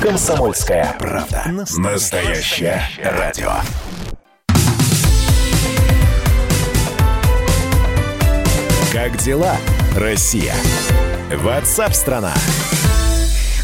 Комсомольская правда. Настоящее радио. Как дела, Россия? Ватсап-страна!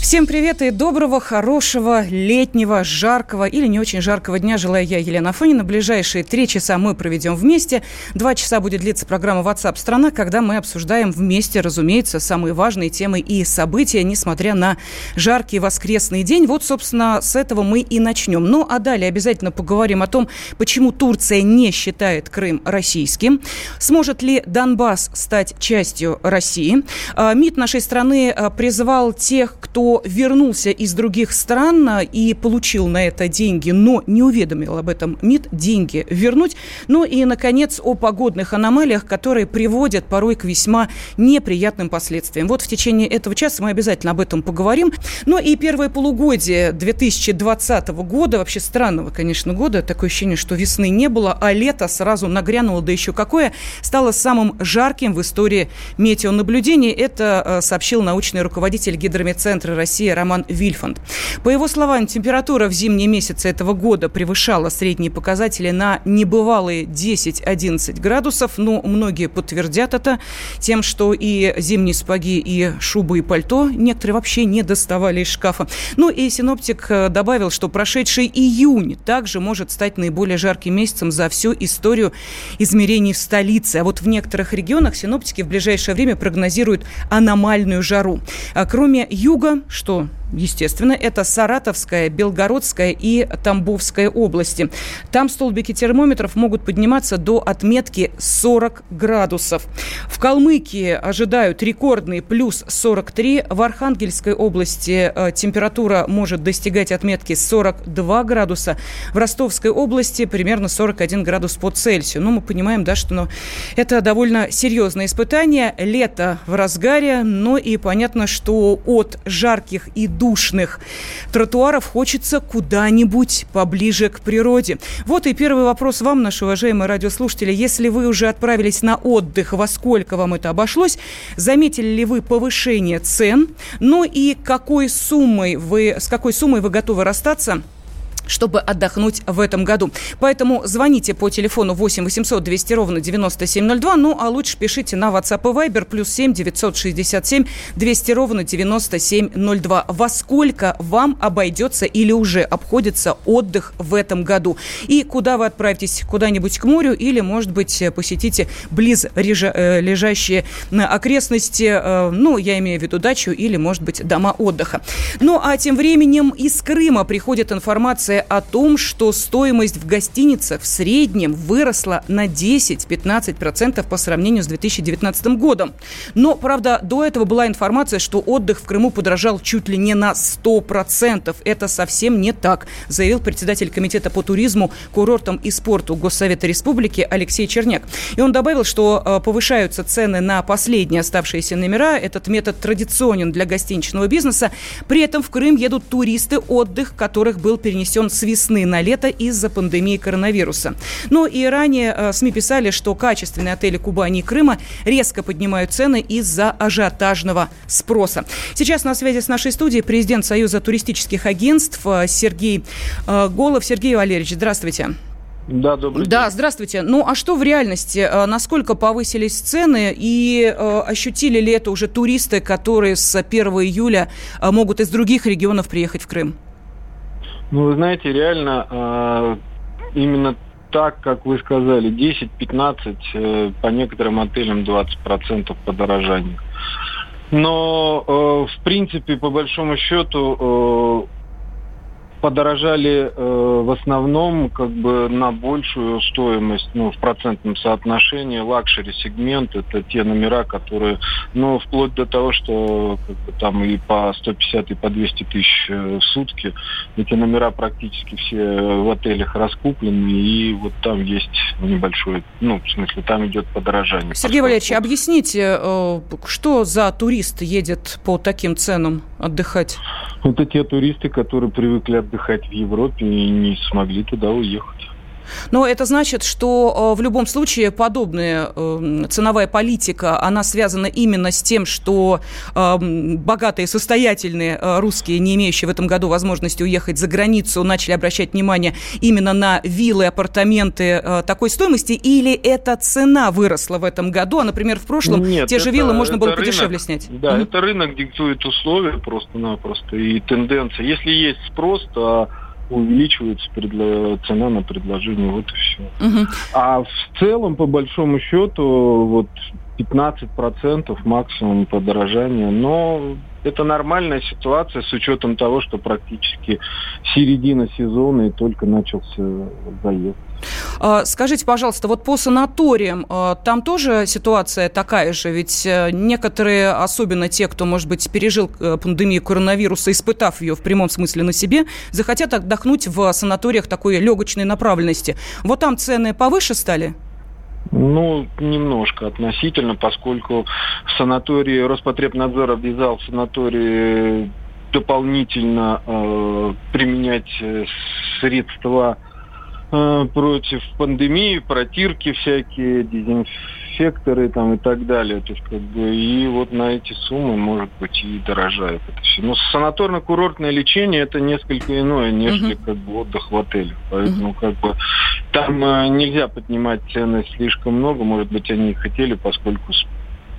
Всем привет и доброго, хорошего, летнего, жаркого или не очень жаркого дня желаю я, Елена Фонина. Ближайшие три часа мы проведем вместе. Два часа будет длиться программа WhatsApp страна», когда мы обсуждаем вместе, разумеется, самые важные темы и события, несмотря на жаркий воскресный день. Вот, собственно, с этого мы и начнем. Ну, а далее обязательно поговорим о том, почему Турция не считает Крым российским. Сможет ли Донбасс стать частью России? А, МИД нашей страны а, призывал тех, кто вернулся из других стран и получил на это деньги, но не уведомил об этом МИД, деньги вернуть. Ну и, наконец, о погодных аномалиях, которые приводят порой к весьма неприятным последствиям. Вот в течение этого часа мы обязательно об этом поговорим. Ну и первое полугодие 2020 года, вообще странного, конечно, года, такое ощущение, что весны не было, а лето сразу нагрянуло, да еще какое, стало самым жарким в истории метеонаблюдений. Это э, сообщил научный руководитель гидрометцентра России Роман Вильфанд. По его словам, температура в зимние месяцы этого года превышала средние показатели на небывалые 10-11 градусов. Но многие подтвердят это тем, что и зимние сапоги, и шубы, и пальто некоторые вообще не доставали из шкафа. Ну и синоптик э, добавил, что прошедший июнь также может стать наиболее жарким месяцем за всю историю измерений в столице. А вот в некоторых регионах синоптики в ближайшее время прогнозируют аномальную жару. А кроме юга, что естественно, это Саратовская, Белгородская и Тамбовская области. Там столбики термометров могут подниматься до отметки 40 градусов. В Калмыкии ожидают рекордный плюс 43. В Архангельской области э, температура может достигать отметки 42 градуса. В Ростовской области примерно 41 градус по Цельсию. Ну, мы понимаем, да, что ну, это довольно серьезное испытание. Лето в разгаре, но и понятно, что от жарких и душных тротуаров хочется куда-нибудь поближе к природе. Вот и первый вопрос вам, наши уважаемые радиослушатели. Если вы уже отправились на отдых, во сколько вам это обошлось? Заметили ли вы повышение цен? Ну и какой суммой вы, с какой суммой вы готовы расстаться? Чтобы отдохнуть в этом году. Поэтому звоните по телефону 8 800 200 ровно 9702, ну а лучше пишите на WhatsApp и Viber плюс 7 967 200 ровно 9702. Во сколько вам обойдется или уже обходится отдых в этом году? И куда вы отправитесь? Куда-нибудь к морю или, может быть, посетите близ э, лежащие окрестности, э, ну, я имею в виду дачу или, может быть, дома отдыха. Ну, а тем временем из Крыма приходит информация информация о том, что стоимость в гостиницах в среднем выросла на 10-15% по сравнению с 2019 годом. Но, правда, до этого была информация, что отдых в Крыму подорожал чуть ли не на 100%. Это совсем не так, заявил председатель Комитета по туризму, курортам и спорту Госсовета Республики Алексей Черняк. И он добавил, что э, повышаются цены на последние оставшиеся номера. Этот метод традиционен для гостиничного бизнеса. При этом в Крым едут туристы, отдых которых был перенесен перенесен с весны на лето из-за пандемии коронавируса. Но и ранее э, СМИ писали, что качественные отели Кубани и Крыма резко поднимают цены из-за ажиотажного спроса. Сейчас на связи с нашей студией президент Союза туристических агентств э, Сергей э, Голов. Сергей Валерьевич, здравствуйте. Да, добрый Да, здравствуйте. Ну, а что в реальности? Насколько повысились цены и э, ощутили ли это уже туристы, которые с 1 июля могут из других регионов приехать в Крым? Ну, вы знаете, реально э, именно так, как вы сказали, 10-15, э, по некоторым отелям 20% подорожания. Но, э, в принципе, по большому счету, э, подорожали э, в основном как бы на большую стоимость, ну, в процентном соотношении luxury сегмент. Это те номера, которые, ну, вплоть до того, что как бы, там и по 150, и по 200 тысяч э, в сутки. Эти номера практически все в отелях раскуплены, и вот там есть небольшой, ну, в смысле, там идет подорожание. Сергей Валерьевич, объясните, э, что за турист едет по таким ценам отдыхать? Это те туристы, которые привыкли отдыхать в Европе и не смогли туда уехать. Но это значит, что э, в любом случае подобная э, ценовая политика, она связана именно с тем, что э, богатые, состоятельные русские, не имеющие в этом году возможности уехать за границу, начали обращать внимание именно на виллы, апартаменты такой стоимости, или эта цена выросла в этом году, а, например, в прошлом Нет, те же это, виллы можно было рынок, подешевле снять? Да, mm-hmm. это рынок диктует условия просто-напросто и тенденция. Если есть спрос, то увеличивается предло... цена на предложение, вот и все. Угу. А в целом, по большому счету, вот 15% максимум подорожания, но это нормальная ситуация с учетом того, что практически середина сезона и только начался заезд. А, скажите, пожалуйста, вот по санаториям, а, там тоже ситуация такая же? Ведь э, некоторые, особенно те, кто, может быть, пережил э, пандемию коронавируса, испытав ее в прямом смысле на себе, захотят отдохнуть в санаториях такой легочной направленности. Вот там цены повыше стали? Ну, немножко относительно, поскольку санатории Роспотребнадзор обязал санатории дополнительно э, применять э, средства против пандемии, протирки всякие, дезинфекторы там и так далее. То есть, как бы, и вот на эти суммы, может быть, и дорожает это все. Но санаторно-курортное лечение это несколько иное, нежели uh-huh. как бы отдых в отеле. Поэтому uh-huh. как бы там э, нельзя поднимать цены слишком много. Может быть, они и хотели, поскольку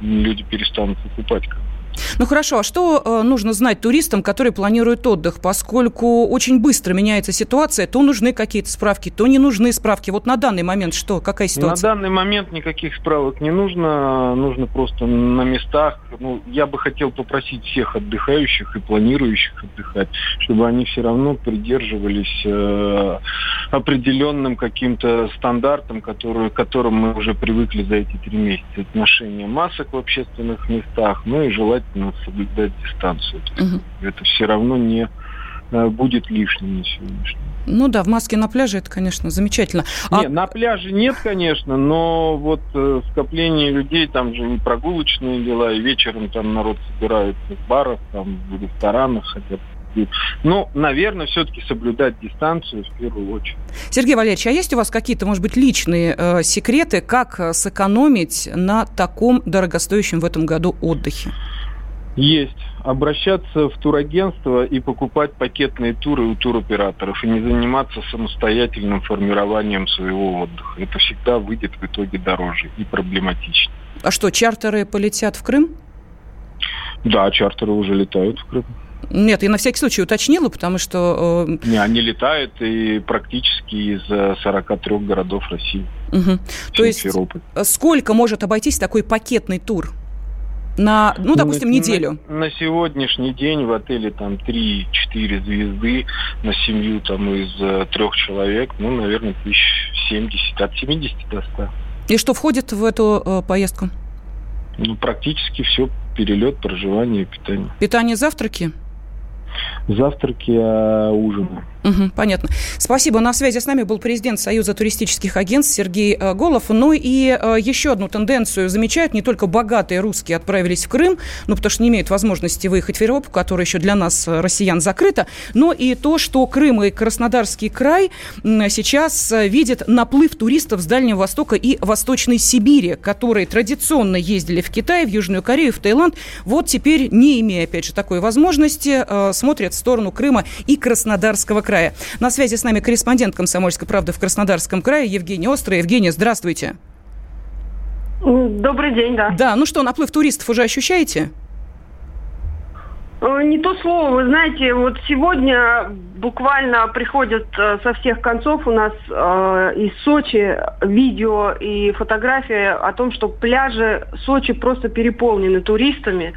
люди перестанут покупать. Как ну хорошо, а что э, нужно знать туристам, которые планируют отдых? Поскольку очень быстро меняется ситуация, то нужны какие-то справки, то не нужны справки. Вот на данный момент что? Какая ситуация? На данный момент никаких справок не нужно. Нужно просто на местах. Ну, я бы хотел попросить всех отдыхающих и планирующих отдыхать, чтобы они все равно придерживались э, определенным каким-то стандартам, которые, к которым мы уже привыкли за эти три месяца. Отношение масок в общественных местах, ну и желательно желательно соблюдать дистанцию. Угу. Это все равно не э, будет лишним на сегодняшний ну да, в маске на пляже это, конечно, замечательно. А... Не, на пляже нет, конечно, но вот э, скопление людей, там же не прогулочные дела, и вечером там народ собирается в барах, там в ресторанах хотят ну, наверное, все-таки соблюдать дистанцию в первую очередь. Сергей Валерьевич, а есть у вас какие-то, может быть, личные э, секреты, как э, сэкономить на таком дорогостоящем в этом году отдыхе? Есть. Обращаться в турагентство и покупать пакетные туры у туроператоров и не заниматься самостоятельным формированием своего отдыха. Это всегда выйдет в итоге дороже и проблематичнее. А что, чартеры полетят в Крым? Да, чартеры уже летают в Крым. Нет, я на всякий случай уточнила, потому что... Э... Не, они летают и практически из 43 городов России. Угу. То есть сколько может обойтись такой пакетный тур? На, ну, допустим, на, неделю? На, на сегодняшний день в отеле там 3-4 звезды на семью там из э, трех человек, ну, наверное, тысяч 70, от 70 до 100. И что входит в эту э, поездку? Ну, практически все. Перелет, проживание, питание. Питание, завтраки? Завтраки, а ужины. Угу, понятно. Спасибо. На связи с нами был президент Союза туристических агентств Сергей э, Голов. Ну и э, еще одну тенденцию замечают. Не только богатые русские отправились в Крым, ну потому что не имеют возможности выехать в Европу, которая еще для нас, э, россиян, закрыта, но и то, что Крым и Краснодарский край сейчас видят наплыв туристов с Дальнего Востока и Восточной Сибири, которые традиционно ездили в Китай, в Южную Корею, в Таиланд. Вот теперь, не имея, опять же, такой возможности, смотрят в сторону Крыма и Краснодарского края. На связи с нами корреспондент «Комсомольской правды» в Краснодарском крае Евгения Острая. Евгения, здравствуйте. Добрый день, да. Да, ну что, наплыв туристов уже ощущаете? Э, не то слово. Вы знаете, вот сегодня буквально приходят э, со всех концов у нас э, из Сочи видео и фотографии о том, что пляжи Сочи просто переполнены туристами.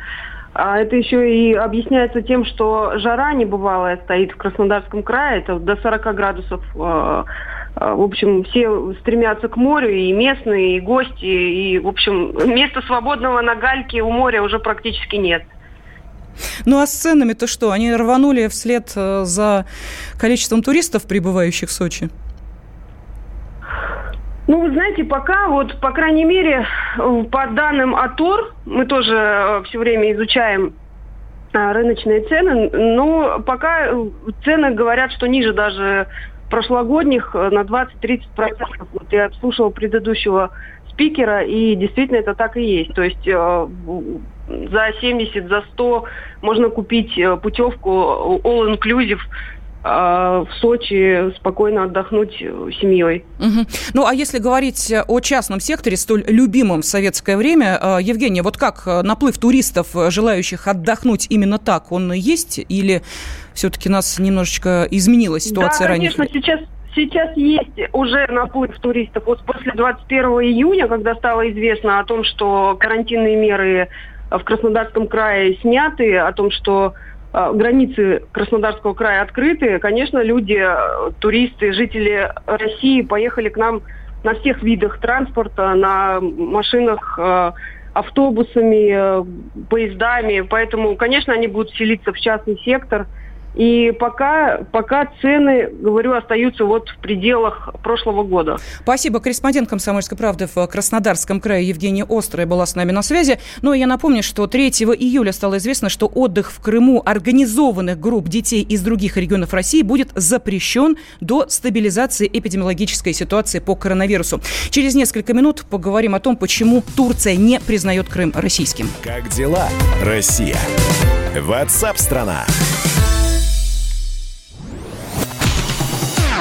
А это еще и объясняется тем, что жара небывалая стоит в Краснодарском крае, это до 40 градусов. Э, э, в общем, все стремятся к морю, и местные, и гости, и, в общем, места свободного на гальке у моря уже практически нет. Ну а с ценами-то что? Они рванули вслед э, за количеством туристов, прибывающих в Сочи? Ну, вы знаете, пока, вот, по крайней мере, по данным АТОР, мы тоже э, все время изучаем э, рыночные цены, но пока цены говорят, что ниже даже прошлогодних на 20-30%. Вот я отслушала предыдущего спикера, и действительно это так и есть. То есть за 70, за 100 можно купить путевку all-inclusive а, в Сочи спокойно отдохнуть семьей. Угу. Ну, а если говорить о частном секторе, столь любимом в советское время, а, Евгения, вот как наплыв туристов, желающих отдохнуть именно так, он есть или все-таки нас немножечко изменилась ситуация да, ранних? конечно, сейчас Сейчас есть уже наплыв туристов. Вот после 21 июня, когда стало известно о том, что карантинные меры в Краснодарском крае сняты, о том, что Э, границы Краснодарского края открыты, конечно, люди, э, туристы, жители России поехали к нам на всех видах транспорта, на машинах, э, автобусами, поездами. Поэтому, конечно, они будут селиться в частный сектор – и пока, пока цены, говорю, остаются вот в пределах прошлого года. Спасибо. Корреспондент «Комсомольской правды» в Краснодарском крае Евгения Острая была с нами на связи. Ну и я напомню, что 3 июля стало известно, что отдых в Крыму организованных групп детей из других регионов России будет запрещен до стабилизации эпидемиологической ситуации по коронавирусу. Через несколько минут поговорим о том, почему Турция не признает Крым российским. Как дела, Россия? Ватсап-страна!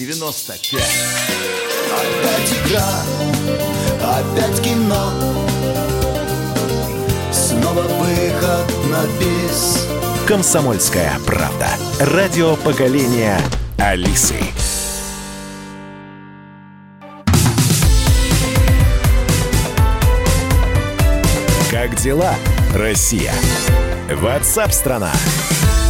Е-95 Опять игра, опять кино Снова выход на бис Комсомольская правда. Радио поколения Алисы. Как дела, Россия? Ватсап-страна! страна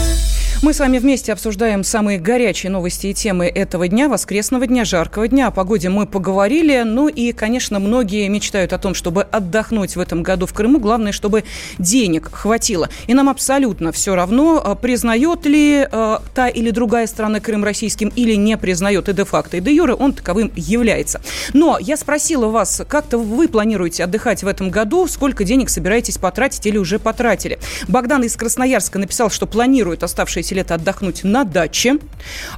мы с вами вместе обсуждаем самые горячие новости и темы этого дня, воскресного дня, жаркого дня. О погоде мы поговорили. Ну и, конечно, многие мечтают о том, чтобы отдохнуть в этом году в Крыму. Главное, чтобы денег хватило. И нам абсолютно все равно, а, признает ли э, та или другая страна Крым российским или не признает. И де-факто, и де-юре он таковым является. Но я спросила вас, как-то вы планируете отдыхать в этом году? Сколько денег собираетесь потратить или уже потратили? Богдан из Красноярска написал, что планирует оставшиеся эти лето отдохнуть на даче.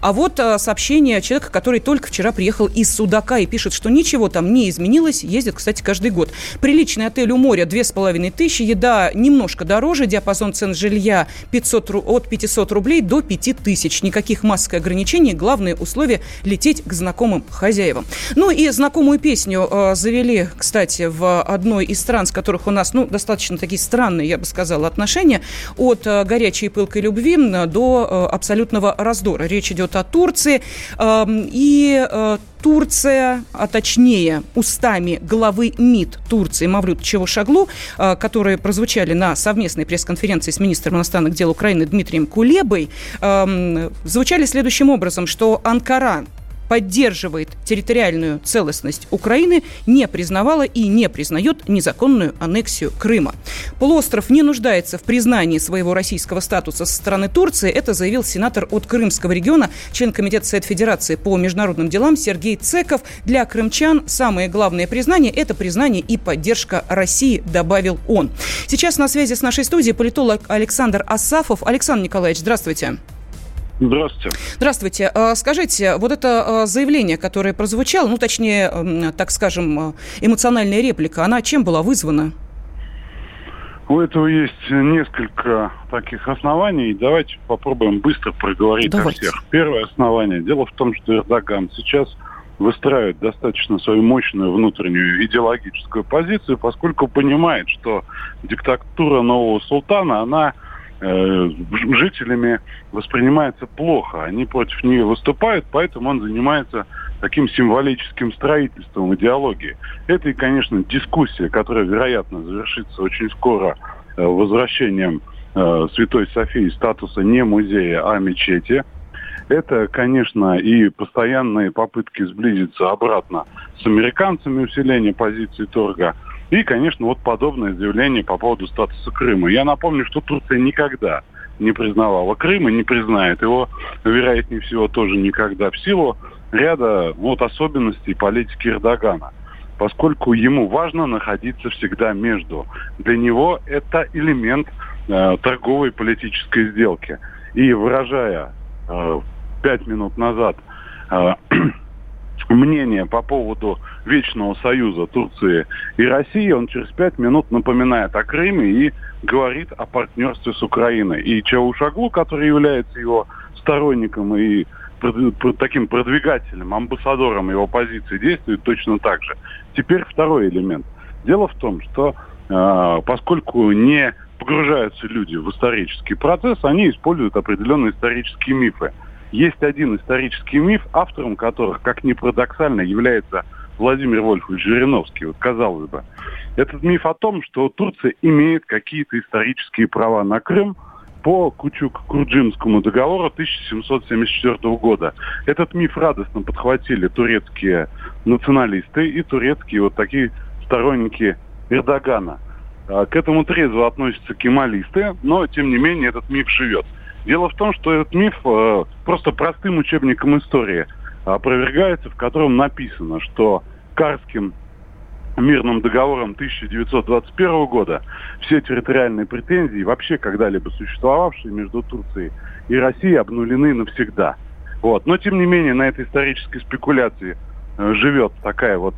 А вот а, сообщение человека, который только вчера приехал из Судака и пишет, что ничего там не изменилось. Ездит, кстати, каждый год. Приличный отель у моря половиной тысячи, еда немножко дороже, диапазон цен жилья 500, от 500 рублей до 5000. Никаких масок и ограничений. Главное условие – лететь к знакомым хозяевам. Ну и знакомую песню э, завели, кстати, в одной из стран, с которых у нас, ну, достаточно такие странные, я бы сказала, отношения. От э, горячей пылкой любви до до э, абсолютного раздора. Речь идет о Турции. Эм, и э, Турция, а точнее устами главы МИД Турции Мавлют Чевушаглу, э, которые прозвучали на совместной пресс-конференции с министром иностранных дел Украины Дмитрием Кулебой, эм, звучали следующим образом, что Анкара поддерживает территориальную целостность Украины, не признавала и не признает незаконную аннексию Крыма. Полуостров не нуждается в признании своего российского статуса со стороны Турции. Это заявил сенатор от Крымского региона, член Комитета Совет Федерации по международным делам Сергей Цеков. Для крымчан самое главное признание – это признание и поддержка России, добавил он. Сейчас на связи с нашей студией политолог Александр Асафов. Александр Николаевич, здравствуйте. Здравствуйте. Здравствуйте. А, скажите, вот это а, заявление, которое прозвучало, ну, точнее, так скажем, а, эмоциональная реплика, она чем была вызвана? У этого есть несколько таких оснований. Давайте попробуем быстро проговорить Давайте. о всех. Первое основание. Дело в том, что Эрдоган сейчас выстраивает достаточно свою мощную внутреннюю идеологическую позицию, поскольку понимает, что диктатура нового султана, она Э, жителями воспринимается плохо. Они против нее выступают, поэтому он занимается таким символическим строительством идеологии. Это и, конечно, дискуссия, которая, вероятно, завершится очень скоро возвращением Святой Софии статуса не музея, а мечети. Это, конечно, и постоянные попытки сблизиться обратно с американцами, усиление позиции торга. И, конечно, вот подобное заявление по поводу статуса Крыма. Я напомню, что Турция никогда не признавала Крым и не признает его, вероятнее всего, тоже никогда в силу ряда вот, особенностей политики Эрдогана поскольку ему важно находиться всегда между. Для него это элемент э, торговой политической сделки. И выражая э, пять минут назад э, мнение по поводу вечного союза Турции и России, он через пять минут напоминает о Крыме и говорит о партнерстве с Украиной. И Чаушаглу, который является его сторонником и таким продвигателем, амбассадором его позиции, действует точно так же. Теперь второй элемент. Дело в том, что э, поскольку не погружаются люди в исторический процесс, они используют определенные исторические мифы. Есть один исторический миф, автором которых, как ни парадоксально, является Владимир Вольфович Жириновский. Вот казалось бы. Этот миф о том, что Турция имеет какие-то исторические права на Крым по Кучук-Курджимскому договору 1774 года. Этот миф радостно подхватили турецкие националисты и турецкие вот такие сторонники Эрдогана. А, к этому трезво относятся кемалисты, но, тем не менее, этот миф живет. Дело в том, что этот миф э, просто простым учебником истории опровергается, в котором написано, что Карским мирным договором 1921 года все территориальные претензии, вообще когда-либо существовавшие между Турцией и Россией, обнулены навсегда. Вот. Но, тем не менее, на этой исторической спекуляции э, живет такая вот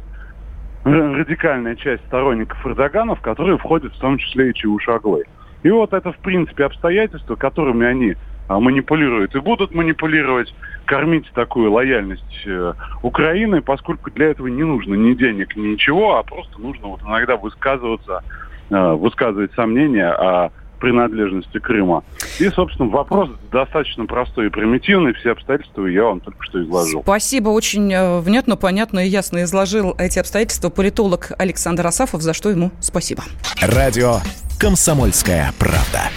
радикальная часть сторонников Эрдогана, в которую входит в том числе и Чаушаглы. И вот это, в принципе, обстоятельства, которыми они а, манипулируют и будут манипулировать, кормить такую лояльность э, Украины, поскольку для этого не нужно ни денег, ни ничего, а просто нужно вот иногда высказываться, э, высказывать сомнения о принадлежности Крыма. И, собственно, вопрос достаточно простой и примитивный. Все обстоятельства я вам только что изложил. Спасибо. Очень э, внятно, понятно и ясно изложил эти обстоятельства политолог Александр Асафов, за что ему спасибо. Радио «Комсомольская правда».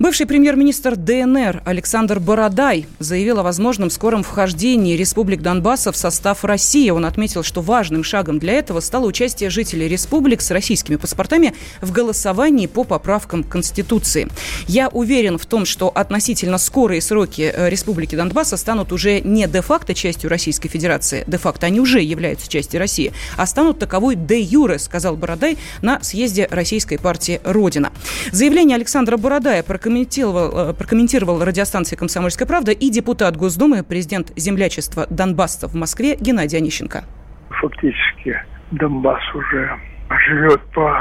Бывший премьер-министр ДНР Александр Бородай заявил о возможном скором вхождении республик Донбасса в состав России. Он отметил, что важным шагом для этого стало участие жителей республик с российскими паспортами в голосовании по поправкам Конституции. Я уверен в том, что относительно скорые сроки э, республики Донбасса станут уже не де-факто частью Российской Федерации, де-факто они уже являются частью России, а станут таковой де-юре, сказал Бородай на съезде Российской партии «Родина». Заявление Александра Бородая прокомментировал прокомментировал, э, прокомментировал радиостанция «Комсомольская правда» и депутат Госдумы, президент землячества Донбасса в Москве Геннадий Онищенко. Фактически Донбасс уже живет по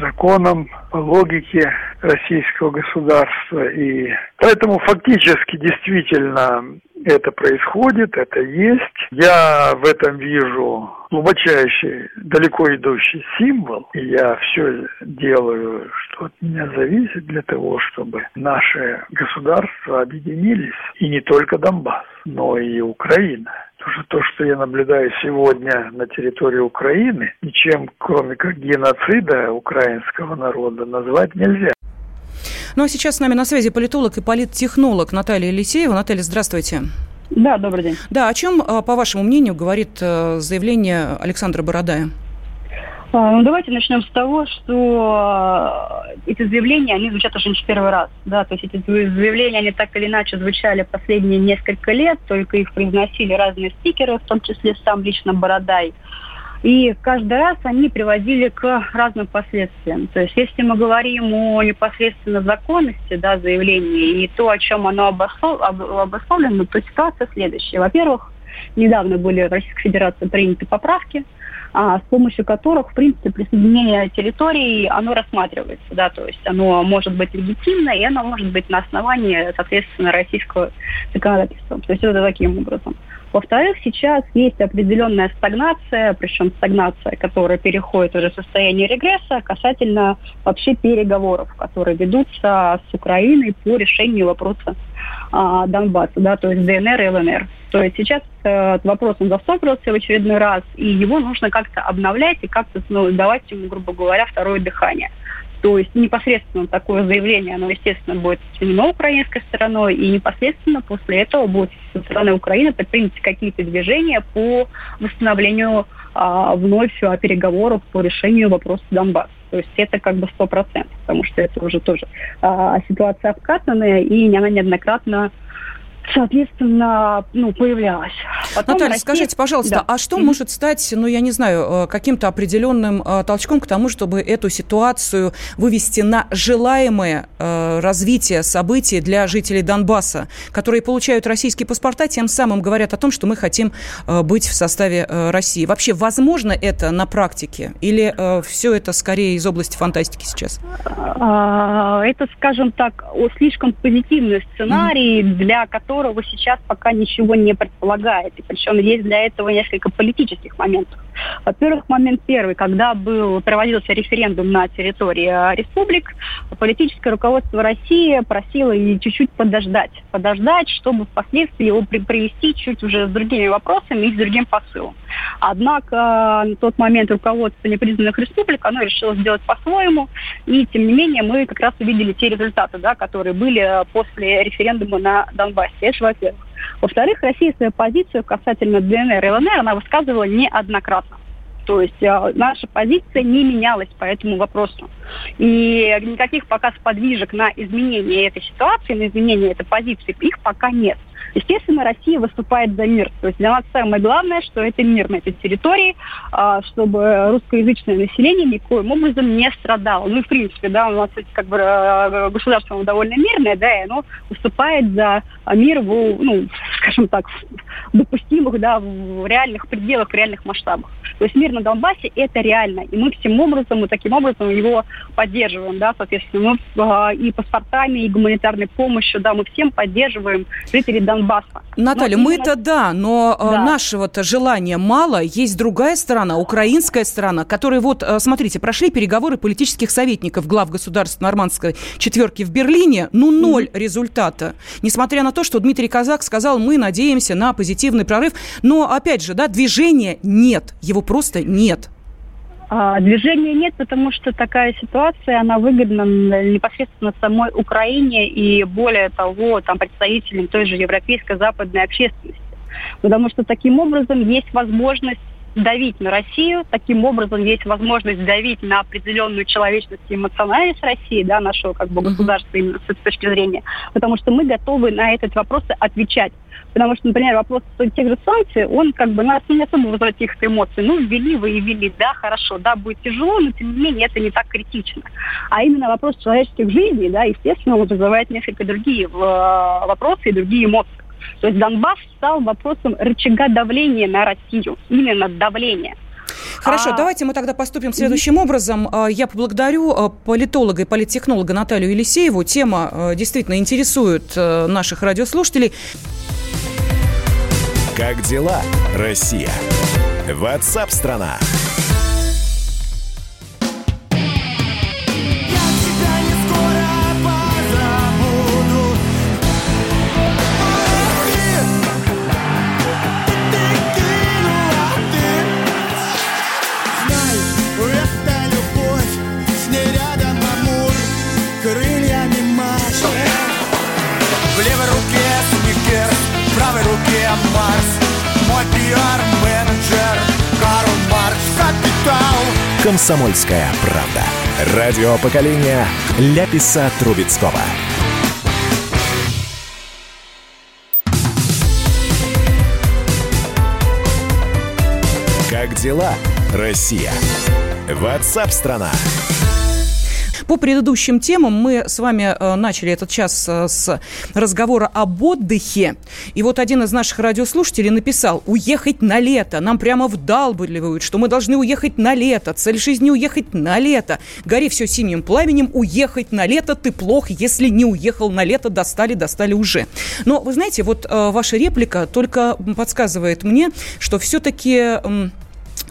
законам, по логике российского государства. И поэтому фактически действительно это происходит, это есть. Я в этом вижу глубочайший, далеко идущий символ. И я все делаю, что от меня зависит для того, чтобы наши государства объединились. И не только Донбасс, но и Украина. Потому что то, что я наблюдаю сегодня на территории Украины, ничем, кроме как геноцида украинского народа, назвать нельзя. Ну а сейчас с нами на связи политолог и политтехнолог Наталья Елисеева. Наталья, здравствуйте. Да, добрый день. Да, о чем, а, по вашему мнению, говорит э, заявление Александра Бородая? А, ну, давайте начнем с того, что э, эти заявления, они звучат уже не в первый раз. Да? То есть эти заявления, они так или иначе звучали последние несколько лет, только их произносили разные спикеры, в том числе сам лично Бородай. И каждый раз они приводили к разным последствиям. То есть если мы говорим о непосредственно законности да, заявления и то, о чем оно обусловлено, то ситуация следующая. Во-первых, недавно были в Российской Федерации приняты поправки, а, с помощью которых, в принципе, присоединение территории, оно рассматривается, да, то есть оно может быть легитимно, и оно может быть на основании, соответственно, российского законодательства. То есть это таким образом. Во-вторых, сейчас есть определенная стагнация, причем стагнация, которая переходит уже в состояние регресса касательно вообще переговоров, которые ведутся с Украиной по решению вопроса а, Донбасса, да, то есть ДНР и ЛНР. То есть сейчас э, вопрос он застопорился в очередной раз, и его нужно как-то обновлять и как-то ну, давать ему, грубо говоря, второе дыхание. То есть непосредственно такое заявление, оно, естественно, будет оценено украинской стороной, и непосредственно после этого будет со стороны Украины предприняты какие-то движения по восстановлению а, вновь а, переговоров по решению вопроса Донбасса. То есть это как бы сто процентов, потому что это уже тоже а, ситуация обкатанная, и она неоднократно соответственно, ну, появлялась. Потом Наталья, Россия... скажите, пожалуйста, да. а что mm-hmm. может стать, ну, я не знаю, э, каким-то определенным э, толчком к тому, чтобы эту ситуацию вывести на желаемое э, развитие событий для жителей Донбасса, которые получают российские паспорта, тем самым говорят о том, что мы хотим э, быть в составе э, России. Вообще, возможно это на практике? Или э, все это скорее из области фантастики сейчас? А, это, скажем так, слишком позитивный сценарий, mm-hmm. для которого которого сейчас пока ничего не предполагает. И причем есть для этого несколько политических моментов. Во-первых, момент первый, когда был, проводился референдум на территории э, республик, политическое руководство России просило и чуть-чуть подождать. Подождать, чтобы впоследствии его при привести чуть уже с другими вопросами и с другим посылом. Однако на тот момент руководство непризнанных республик, оно решило сделать по-своему, и тем не менее мы как раз увидели те результаты, да, которые были после референдума на Донбассе. Это во-первых. Во-вторых, Россия свою позицию касательно ДНР и ЛНР она высказывала неоднократно. То есть э, наша позиция не менялась по этому вопросу. И никаких пока сподвижек на изменение этой ситуации, на изменение этой позиции, их пока нет. Естественно, Россия выступает за мир. То есть для нас самое главное, что это мир на этой территории, а, чтобы русскоязычное население никоим образом не страдало. Ну и в принципе, да, у нас как бы э, государство довольно мирное, да, и оно выступает за мир в, ну, скажем так, допустимых, да, в реальных пределах, в реальных масштабах. То есть мир на Донбассе это реально. И мы всем образом, и таким образом его поддерживаем, да, соответственно, мы э, и паспортами, и гуманитарной помощью, да, мы всем поддерживаем жителей Донбасса. Наталья, мы-то именно... да, но э, да. нашего-то желания мало. Есть другая сторона, украинская сторона, которые вот, э, смотрите, прошли переговоры политических советников глав государств нормандской четверки в Берлине, ну, ноль mm-hmm. результата. Несмотря на то, что Дмитрий Казак сказал, мы надеемся на позитивный прорыв, но, опять же, да, движения нет, его просто нет. А, движения нет, потому что такая ситуация, она выгодна непосредственно самой Украине и, более того, там, представителям той же европейской западной общественности. Потому что таким образом есть возможность давить на Россию, таким образом есть возможность давить на определенную человечность и эмоциональность России, да, нашего как бы государства именно с этой точки зрения, потому что мы готовы на этот вопрос отвечать. Потому что, например, вопрос тех же санкций, он как бы нас не особо вызывает каких-то эмоций. Ну, ввели вы и ввели, да, хорошо, да, будет тяжело, но тем не менее это не так критично. А именно вопрос человеческих жизней, да, естественно, он вызывает несколько другие э, вопросы и другие эмоции. То есть Донбасс стал вопросом рычага давления на Россию, именно давления. Хорошо, а... давайте мы тогда поступим следующим образом. А, я поблагодарю а, политолога и политтехнолога Наталью Елисееву. Тема а, действительно интересует наших радиослушателей. Как дела, Россия? Ватсап-страна! страна Комсомольская правда. Радио поколения Ляписа Трубецкого. Как дела, Россия? Ватсап-страна! страна по предыдущим темам мы с вами э, начали этот час э, с разговора об отдыхе. И вот один из наших радиослушателей написал, уехать на лето. Нам прямо вдалбливают, что мы должны уехать на лето. Цель жизни уехать на лето. Гори все синим пламенем, уехать на лето. Ты плох, если не уехал на лето, достали, достали уже. Но вы знаете, вот э, ваша реплика только подсказывает мне, что все-таки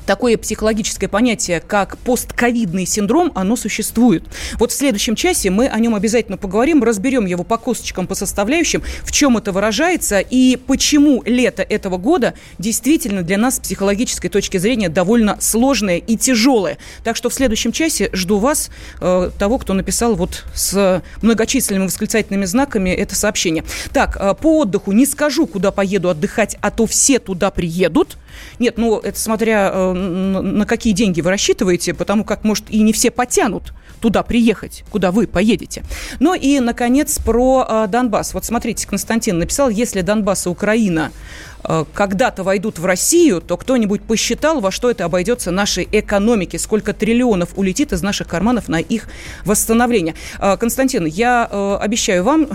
такое психологическое понятие, как постковидный синдром, оно существует. Вот в следующем часе мы о нем обязательно поговорим, разберем его по косточкам, по составляющим, в чем это выражается и почему лето этого года действительно для нас с психологической точки зрения довольно сложное и тяжелое. Так что в следующем часе жду вас, э, того, кто написал вот с многочисленными восклицательными знаками это сообщение. Так, э, по отдыху не скажу, куда поеду отдыхать, а то все туда приедут. Нет, ну это смотря э, на какие деньги вы рассчитываете, потому как, может, и не все потянут туда приехать, куда вы поедете. Ну и, наконец, про э, Донбасс. Вот смотрите, Константин написал, если Донбасс и Украина э, когда-то войдут в Россию, то кто-нибудь посчитал, во что это обойдется нашей экономике, сколько триллионов улетит из наших карманов на их восстановление. Э, Константин, я э, обещаю вам,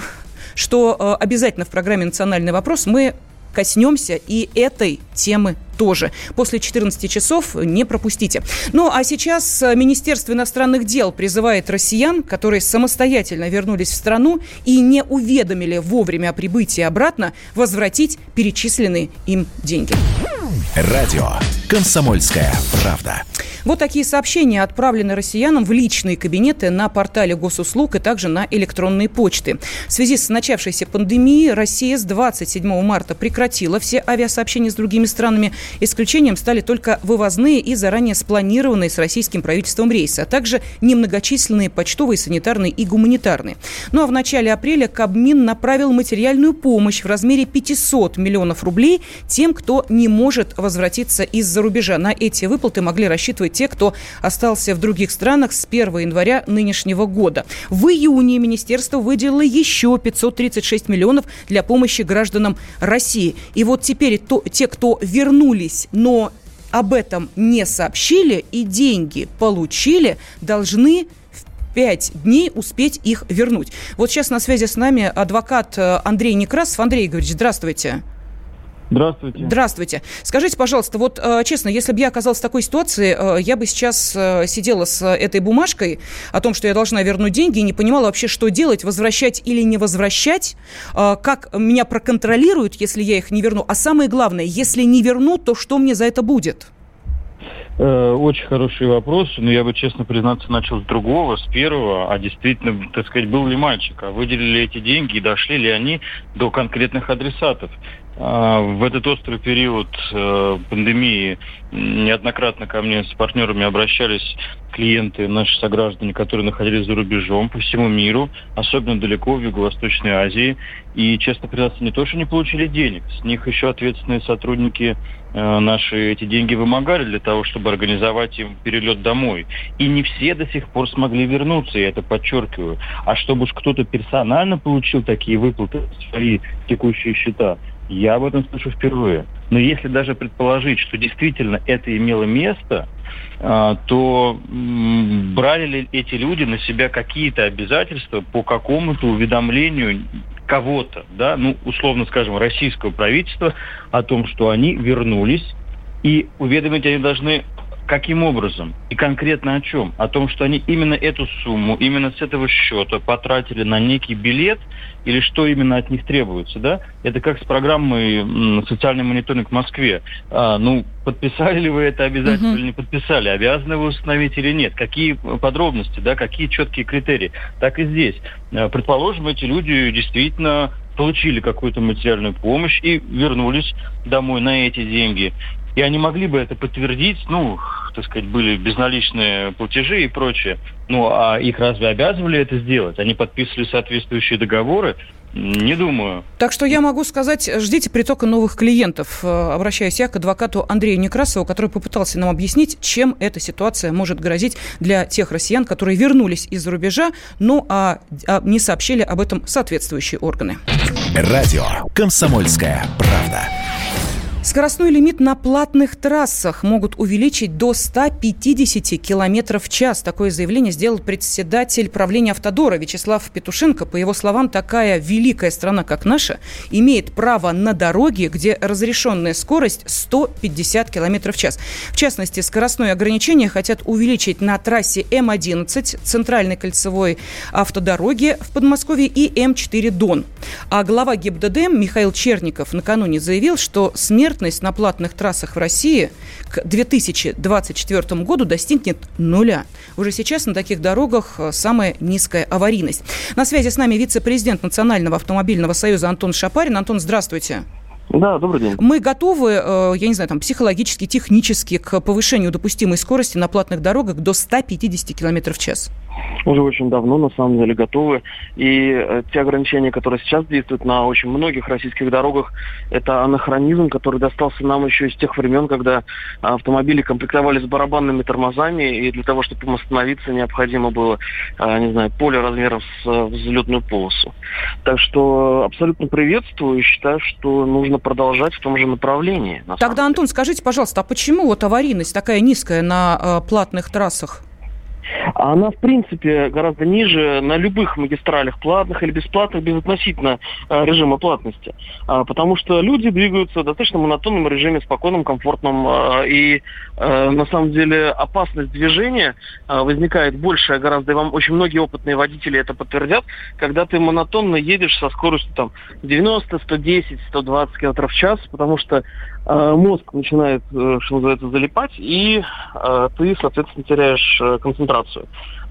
что э, обязательно в программе «Национальный вопрос» мы коснемся и этой темы тоже. После 14 часов не пропустите. Ну, а сейчас э, Министерство иностранных дел призывает россиян, которые самостоятельно вернулись в страну и не уведомили вовремя о прибытии обратно, возвратить перечисленные им деньги. Радио «Комсомольская правда». Вот такие сообщения отправлены россиянам в личные кабинеты на портале госуслуг и также на электронные почты. В связи с начавшейся пандемией Россия с 27 марта прекратила все авиасообщения с другими странами. Исключением стали только вывозные и заранее спланированные с российским правительством рейсы, а также немногочисленные почтовые, санитарные и гуманитарные. Ну а в начале апреля Кабмин направил материальную помощь в размере 500 миллионов рублей тем, кто не может возвратиться из-за рубежа. На эти выплаты могли рассчитывать те, кто остался в других странах с 1 января нынешнего года. В июне министерство выделило еще 536 миллионов для помощи гражданам России. И вот теперь то, те, кто вернулись, но об этом не сообщили и деньги получили, должны пять дней успеть их вернуть. Вот сейчас на связи с нами адвокат э, Андрей Некрасов. Андрей Игоревич, здравствуйте. Здравствуйте. Здравствуйте. Скажите, пожалуйста, вот э, честно, если бы я оказалась в такой ситуации, э, я бы сейчас э, сидела с этой бумажкой о том, что я должна вернуть деньги, и не понимала вообще, что делать, возвращать или не возвращать, как меня проконтролируют, если я их не верну, а самое главное, если не верну, то что мне за это будет? Очень хороший вопрос, но я бы, честно признаться, начал с другого, с первого, а действительно, так сказать, был ли мальчик, а выделили эти деньги и дошли ли они до конкретных адресатов. А, в этот острый период э, пандемии неоднократно ко мне с партнерами обращались клиенты, наши сограждане, которые находились за рубежом по всему миру, особенно далеко в Юго-Восточной Азии. И, честно признаться, не то, что не получили денег, с них еще ответственные сотрудники э, наши эти деньги вымогали для того, чтобы организовать им перелет домой. И не все до сих пор смогли вернуться, я это подчеркиваю. А чтобы уж кто-то персонально получил такие выплаты свои текущие счета, я об этом слышу впервые. Но если даже предположить, что действительно это имело место, а, то брали ли эти люди на себя какие-то обязательства по какому-то уведомлению кого-то, да, ну, условно скажем, российского правительства о том, что они вернулись, и уведомить они должны Каким образом? И конкретно о чем? О том, что они именно эту сумму, именно с этого счета потратили на некий билет, или что именно от них требуется, да? Это как с программой «Социальный мониторинг в Москве». А, ну, подписали ли вы это обязательно uh-huh. или не подписали? Обязаны вы установить или нет? Какие подробности, да? Какие четкие критерии? Так и здесь. А, предположим, эти люди действительно получили какую-то материальную помощь и вернулись домой на эти деньги. И они могли бы это подтвердить, ну, так сказать, были безналичные платежи и прочее. Ну, а их разве обязывали это сделать? Они подписывали соответствующие договоры. Не думаю. Так что я могу сказать, ждите притока новых клиентов. Э, обращаюсь я к адвокату Андрею Некрасову, который попытался нам объяснить, чем эта ситуация может грозить для тех россиян, которые вернулись из-за рубежа, но а, а не сообщили об этом соответствующие органы. Радио «Комсомольская правда». Скоростной лимит на платных трассах могут увеличить до 150 км в час. Такое заявление сделал председатель правления «Автодора» Вячеслав Петушенко. По его словам, такая великая страна, как наша, имеет право на дороги, где разрешенная скорость 150 км в час. В частности, скоростное ограничение хотят увеличить на трассе М11, центральной кольцевой автодороги в Подмосковье и М4 Дон. А глава ГИБДД Михаил Черников накануне заявил, что смерть смертность на платных трассах в России к 2024 году достигнет нуля. Уже сейчас на таких дорогах э, самая низкая аварийность. На связи с нами вице-президент Национального автомобильного союза Антон Шапарин. Антон, здравствуйте. Да, добрый день. Мы готовы, э, я не знаю, там, психологически, технически к повышению допустимой скорости на платных дорогах до 150 км в час? Уже очень давно, на самом деле, готовы. И э, те ограничения, которые сейчас действуют на очень многих российских дорогах, это анахронизм, который достался нам еще из тех времен, когда автомобили комплектовали с барабанными тормозами, и для того, чтобы им остановиться, необходимо было, э, не знаю, поле размером с взлетную полосу. Так что абсолютно приветствую и считаю, что нужно продолжать в том же направлении. Тогда, Антон, скажите, пожалуйста, а почему вот аварийность такая низкая на э, платных трассах? Она, в принципе, гораздо ниже на любых магистралях, платных или бесплатных, безотносительно э, режима платности. А, потому что люди двигаются в достаточно монотонном режиме, спокойном, комфортном. А, и, а, на самом деле, опасность движения а, возникает большая гораздо. И вам очень многие опытные водители это подтвердят, когда ты монотонно едешь со скоростью там, 90, 110, 120 км в час, потому что Э, мозг начинает, э, что называется, залипать, и э, ты, соответственно, теряешь концентрацию.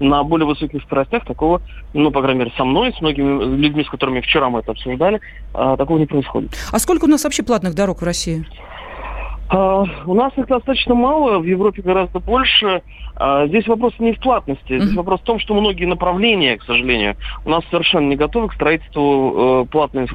На более высоких скоростях такого, ну, по крайней мере, со мной, с многими людьми, с которыми вчера мы это обсуждали, такого не происходит. А сколько у нас вообще платных дорог в России? Uh, у нас их достаточно мало, в Европе гораздо больше. Uh, здесь вопрос не в платности, здесь вопрос в том, что многие направления, к сожалению, у нас совершенно не готовы к строительству uh, платных,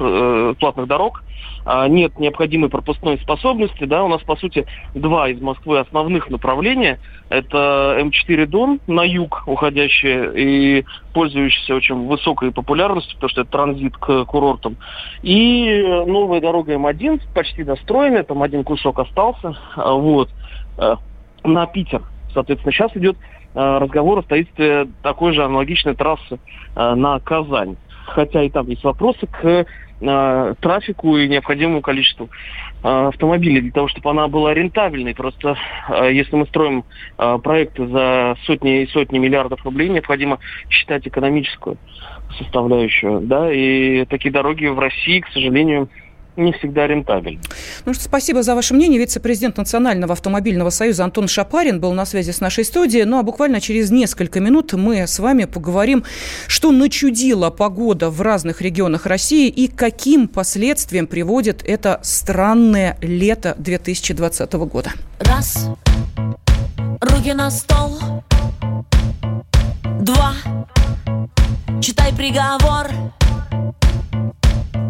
платных дорог. А, нет необходимой пропускной способности, да, у нас, по сути, два из Москвы основных направления. Это М4 Дон на юг уходящие и пользующиеся очень высокой популярностью, потому что это транзит к курортам. И новая дорога М1 почти достроенная, там один кусок остался, а, вот, э, на Питер. Соответственно, сейчас идет э, разговор о строительстве такой же аналогичной трассы э, на Казань. Хотя и там есть вопросы к э, трафику и необходимому количеству э, автомобилей для того, чтобы она была рентабельной. Просто э, если мы строим проекты за сотни и сотни миллиардов рублей, необходимо считать экономическую составляющую. Да? И такие дороги в России, к сожалению, не всегда рентабельно. Ну что, спасибо за ваше мнение. Вице-президент Национального автомобильного союза Антон Шапарин был на связи с нашей студией. Ну а буквально через несколько минут мы с вами поговорим, что начудила погода в разных регионах России и каким последствиям приводит это странное лето 2020 года. Раз, руки на стол. Два, читай приговор.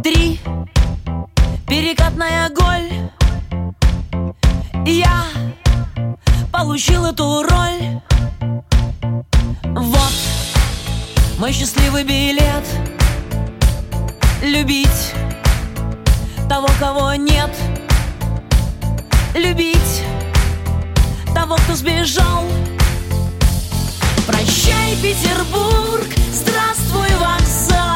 Три, перекатная голь. Я получил эту роль. Вот мой счастливый билет. Любить того, кого нет. Любить того, кто сбежал. Прощай, Петербург, здравствуй, вокзал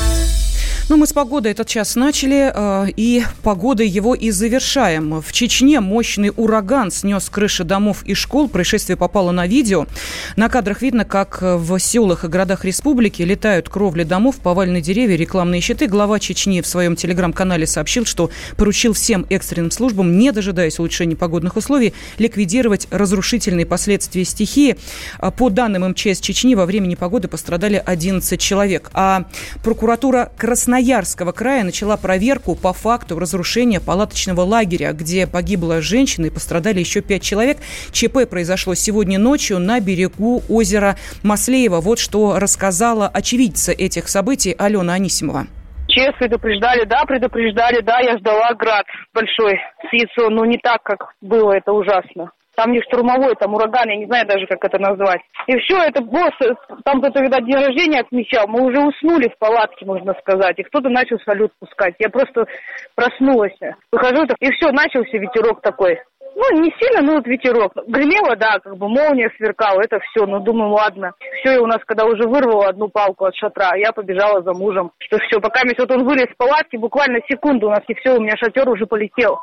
Ну, мы с погодой этот час начали, э, и погодой его и завершаем. В Чечне мощный ураган снес крыши домов и школ. Происшествие попало на видео. На кадрах видно, как в селах и городах республики летают кровли домов, поваленные деревья, рекламные щиты. Глава Чечни в своем телеграм-канале сообщил, что поручил всем экстренным службам, не дожидаясь улучшения погодных условий, ликвидировать разрушительные последствия стихии. А По данным МЧС Чечни, во время непогоды пострадали 11 человек. А прокуратура Красноярска Красноярского края начала проверку по факту разрушения палаточного лагеря, где погибла женщина и пострадали еще пять человек. ЧП произошло сегодня ночью на берегу озера Маслеева. Вот что рассказала очевидца этих событий Алена Анисимова. ЧС предупреждали, да, предупреждали, да, я ждала град большой с яйцо, но не так, как было, это ужасно. Там не штурмовой, там ураган, я не знаю даже, как это назвать. И все, это босс, там кто-то, видать, день рождения отмечал. Мы уже уснули в палатке, можно сказать. И кто-то начал салют пускать. Я просто проснулась. Выхожу, и все, начался ветерок такой. Ну, не сильно, но вот ветерок. Гремело, да, как бы молния сверкала, это все. Но думаю, ладно. Все, и у нас, когда уже вырвало одну палку от шатра, я побежала за мужем. Что все, пока вот он вылез с палатки, буквально секунду у нас, и все, у меня шатер уже полетел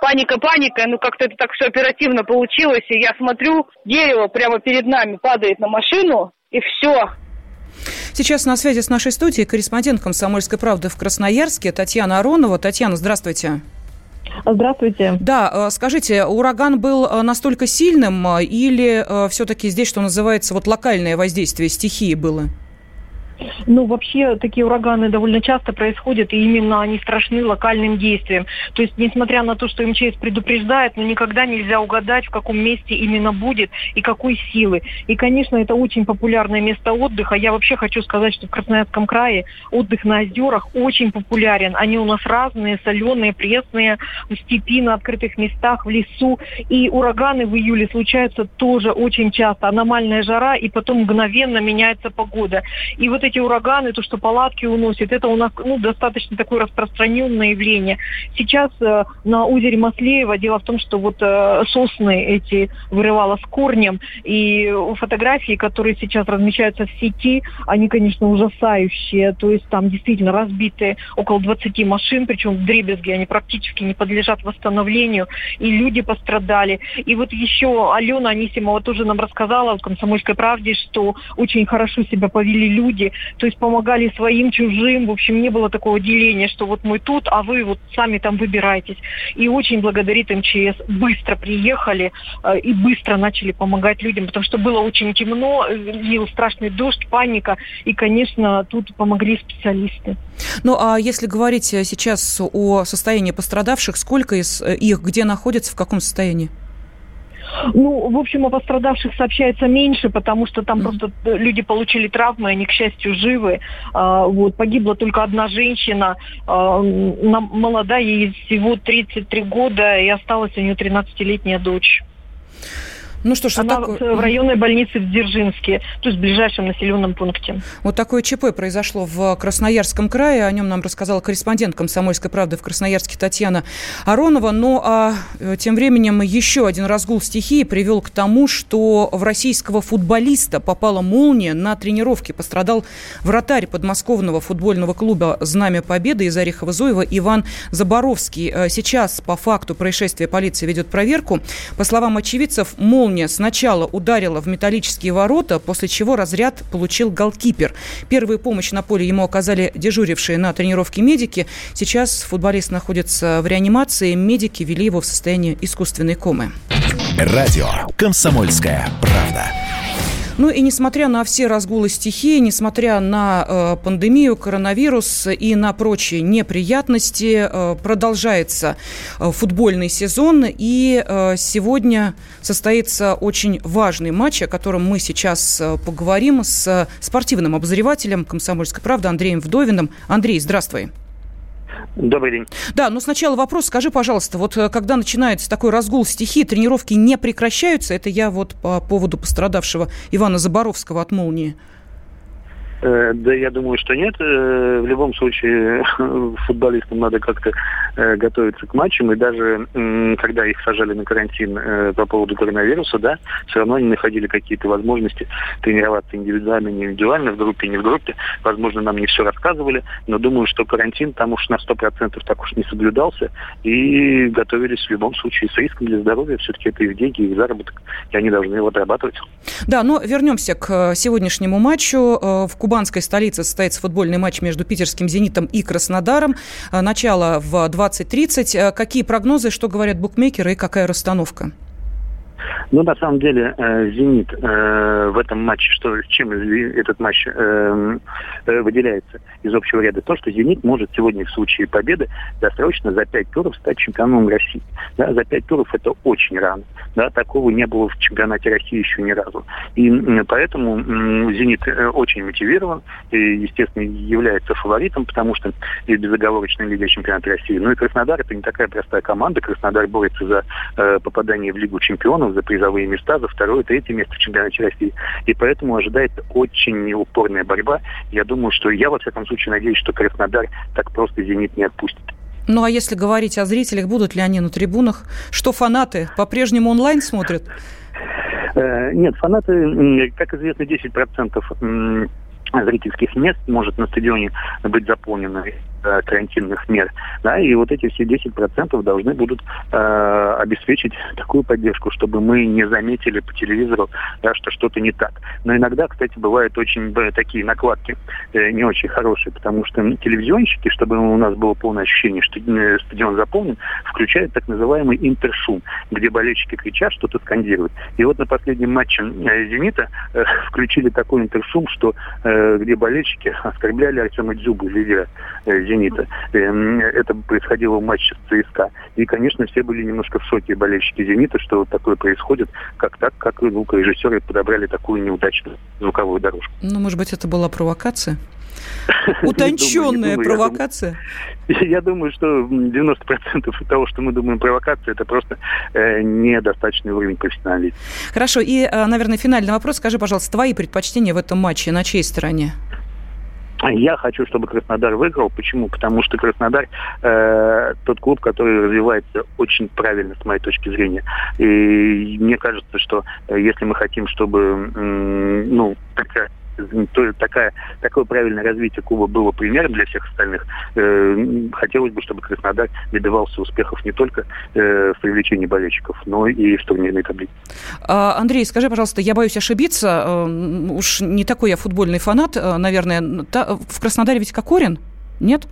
паника паника, ну как-то это так все оперативно получилось, и я смотрю, дерево прямо перед нами падает на машину, и все, Сейчас на связи с нашей студией корреспондент «Комсомольской правды» в Красноярске Татьяна Аронова. Татьяна, здравствуйте. Здравствуйте. Да, э, скажите, ураган был э, настолько сильным э, или все-таки здесь, что называется, вот локальное воздействие стихии было? Ну, вообще, такие ураганы довольно часто происходят, и именно они страшны локальным действием. То есть, несмотря на то, что МЧС предупреждает, но никогда нельзя угадать, в каком месте именно будет и какой силы. И, конечно, это очень популярное место отдыха. Я вообще хочу сказать, что в Красноярском крае отдых на озерах очень популярен. Они у нас разные, соленые, пресные, в степи, на открытых местах, в лесу. И ураганы в июле случаются тоже очень часто. Аномальная жара, и потом мгновенно меняется погода. И вот эти ураганы, то, что палатки уносят, это у нас ну, достаточно такое распространенное явление. Сейчас э, на озере Маслеева дело в том, что вот э, сосны эти вырывало с корнем, и фотографии, которые сейчас размещаются в сети, они, конечно, ужасающие. То есть там действительно разбитые около 20 машин, причем в дребезге, они практически не подлежат восстановлению, и люди пострадали. И вот еще Алена Анисимова тоже нам рассказала в «Комсомольской правде», что очень хорошо себя повели люди, то есть помогали своим, чужим, в общем, не было такого деления, что вот мы тут, а вы вот сами там выбирайтесь. И очень благодарит МЧС, быстро приехали э, и быстро начали помогать людям, потому что было очень темно, лил страшный дождь, паника, и, конечно, тут помогли специалисты. Ну, а если говорить сейчас о состоянии пострадавших, сколько из э, их, где находятся, в каком состоянии? Ну, в общем, о пострадавших сообщается меньше, потому что там mm-hmm. просто люди получили травмы, они, к счастью, живы. А, вот, погибла только одна женщина, а, молодая, ей всего 33 года, и осталась у нее 13-летняя дочь. Ну что ж, Она такое... в районной больнице в Дзержинске, то есть в ближайшем населенном пункте. Вот такое ЧП произошло в Красноярском крае. О нем нам рассказала корреспондент «Комсомольской правды» в Красноярске Татьяна Аронова. Ну а э, тем временем еще один разгул стихии привел к тому, что в российского футболиста попала молния на тренировке. Пострадал вратарь подмосковного футбольного клуба «Знамя Победы» из Орехова-Зуева Иван Заборовский. Э, сейчас по факту происшествия полиция ведет проверку. По словам очевидцев, молния молния сначала ударила в металлические ворота, после чего разряд получил голкипер. Первую помощь на поле ему оказали дежурившие на тренировке медики. Сейчас футболист находится в реанимации. Медики вели его в состояние искусственной комы. Радио «Комсомольская правда». Ну и несмотря на все разгулы стихии, несмотря на э, пандемию, коронавирус и на прочие неприятности, э, продолжается э, футбольный сезон. И э, сегодня состоится очень важный матч, о котором мы сейчас э, поговорим с спортивным обозревателем «Комсомольской правды» Андреем Вдовиным. Андрей, здравствуй. Добрый день. Да, но сначала вопрос. Скажи, пожалуйста, вот э, когда начинается такой разгул стихии, тренировки не прекращаются? Это я вот по поводу пострадавшего Ивана Заборовского от молнии. Э, да, я думаю, что нет. Э, в любом случае, футболистам надо как-то э, готовиться к матчам, и даже когда их сажали на карантин э, по поводу коронавируса, да, все равно они находили какие-то возможности тренироваться индивидуально, не индивидуально, в группе, не в группе. Возможно, нам не все рассказывали, но думаю, что карантин там уж на 100% так уж не соблюдался, и готовились в любом случае с риском для здоровья. Все-таки это их деньги, их заработок, и они должны его отрабатывать. Да, но вернемся к сегодняшнему матчу. Э, в кубанской столице состоится футбольный матч между питерским «Зенитом» и Краснодаром. Э, начало в 20.30. Э, какие прогнозы, что говорят букмекеры и какая расстановка? Ну, на самом деле, э, «Зенит» э, в этом матче, что, чем этот матч э, выделяется из общего ряда? То, что «Зенит» может сегодня в случае победы досрочно за пять туров стать чемпионом России. Да, за пять туров это очень рано. Да, такого не было в чемпионате России еще ни разу. И поэтому «Зенит» очень мотивирован и, естественно, является фаворитом, потому что и безоговорочная лига чемпионата России. Ну и Краснодар – это не такая простая команда. Краснодар борется за э, попадание в Лигу чемпионов, за призовые места, за второе, третье место в чемпионате России. И поэтому ожидается очень упорная борьба. Я думаю, что я, во всяком случае, надеюсь, что Краснодар так просто «Зенит» не отпустит. Ну а если говорить о зрителях, будут ли они на трибунах? Что фанаты по-прежнему онлайн смотрят? Э, нет, фанаты, как известно, 10% зрительских мест может на стадионе быть заполнено э, карантинных мер. Да, и вот эти все 10% должны будут э, обеспечить такую поддержку, чтобы мы не заметили по телевизору, да, что что-то не так. Но иногда, кстати, бывают очень э, такие накладки э, не очень хорошие, потому что телевизионщики, чтобы у нас было полное ощущение, что э, стадион заполнен, включают так называемый интершум, где болельщики кричат, что-то скандируют. И вот на последнем матче э, «Зенита» э, включили такой интершум, что э, где болельщики оскорбляли Артема Дзюбу, лидера э, «Зенита». Эм, это происходило в матче с ЦСКА. И, конечно, все были немножко в шоке болельщики «Зенита», что вот такое происходит, как так, как звукорежиссеры подобрали такую неудачную звуковую дорожку. Ну, может быть, это была провокация? Утонченная провокация? Я думаю, что 90% того, что мы думаем провокация, это просто э, недостаточный уровень профессионализма. Хорошо. И, э, наверное, финальный вопрос. Скажи, пожалуйста, твои предпочтения в этом матче на чьей стороне? Я хочу, чтобы Краснодар выиграл. Почему? Потому что Краснодар э, тот клуб, который развивается очень правильно, с моей точки зрения. И мне кажется, что э, если мы хотим, чтобы э, ну, такая то, такая, такое правильное развитие клуба было примером для всех остальных. Э, хотелось бы, чтобы Краснодар добивался успехов не только э, в привлечении болельщиков, но и в турнирной таблице. А, Андрей, скажи, пожалуйста, я боюсь ошибиться, э, уж не такой я футбольный фанат, наверное. В Краснодаре ведь Кокорин? Нет?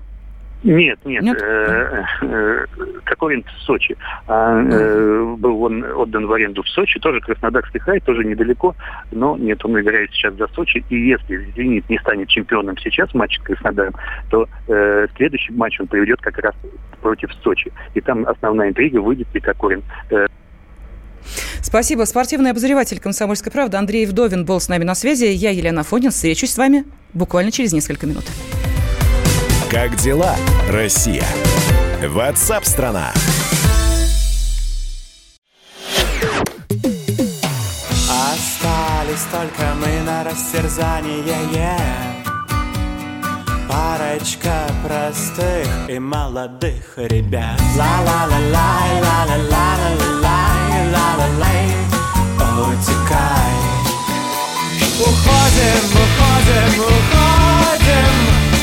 Нет, нет. нет? Э, э, Кокорин в Сочи. А, э, был он отдан в аренду в Сочи, тоже Краснодарский край, тоже недалеко, но нет, он играет сейчас за Сочи. И если «Зенит» не станет чемпионом сейчас в матче с Краснодаром, то э, следующий матч он проведет как раз против Сочи. И там основная интрига, выйдет ли Кокорин э, Спасибо. Спортивный обозреватель «Комсомольской правды» Андрей Вдовин был с нами на связи. Я Елена Фонин. Встречусь с вами буквально через несколько минут. Как дела, Россия? Ватсап-страна! Остались только мы на растерзание yeah. Парочка простых и молодых ребят Ла-ла-ла-лай, ла-ла-ла-ла-ла-лай, ла-ла-лай Утекай Уходим, уходим, уходим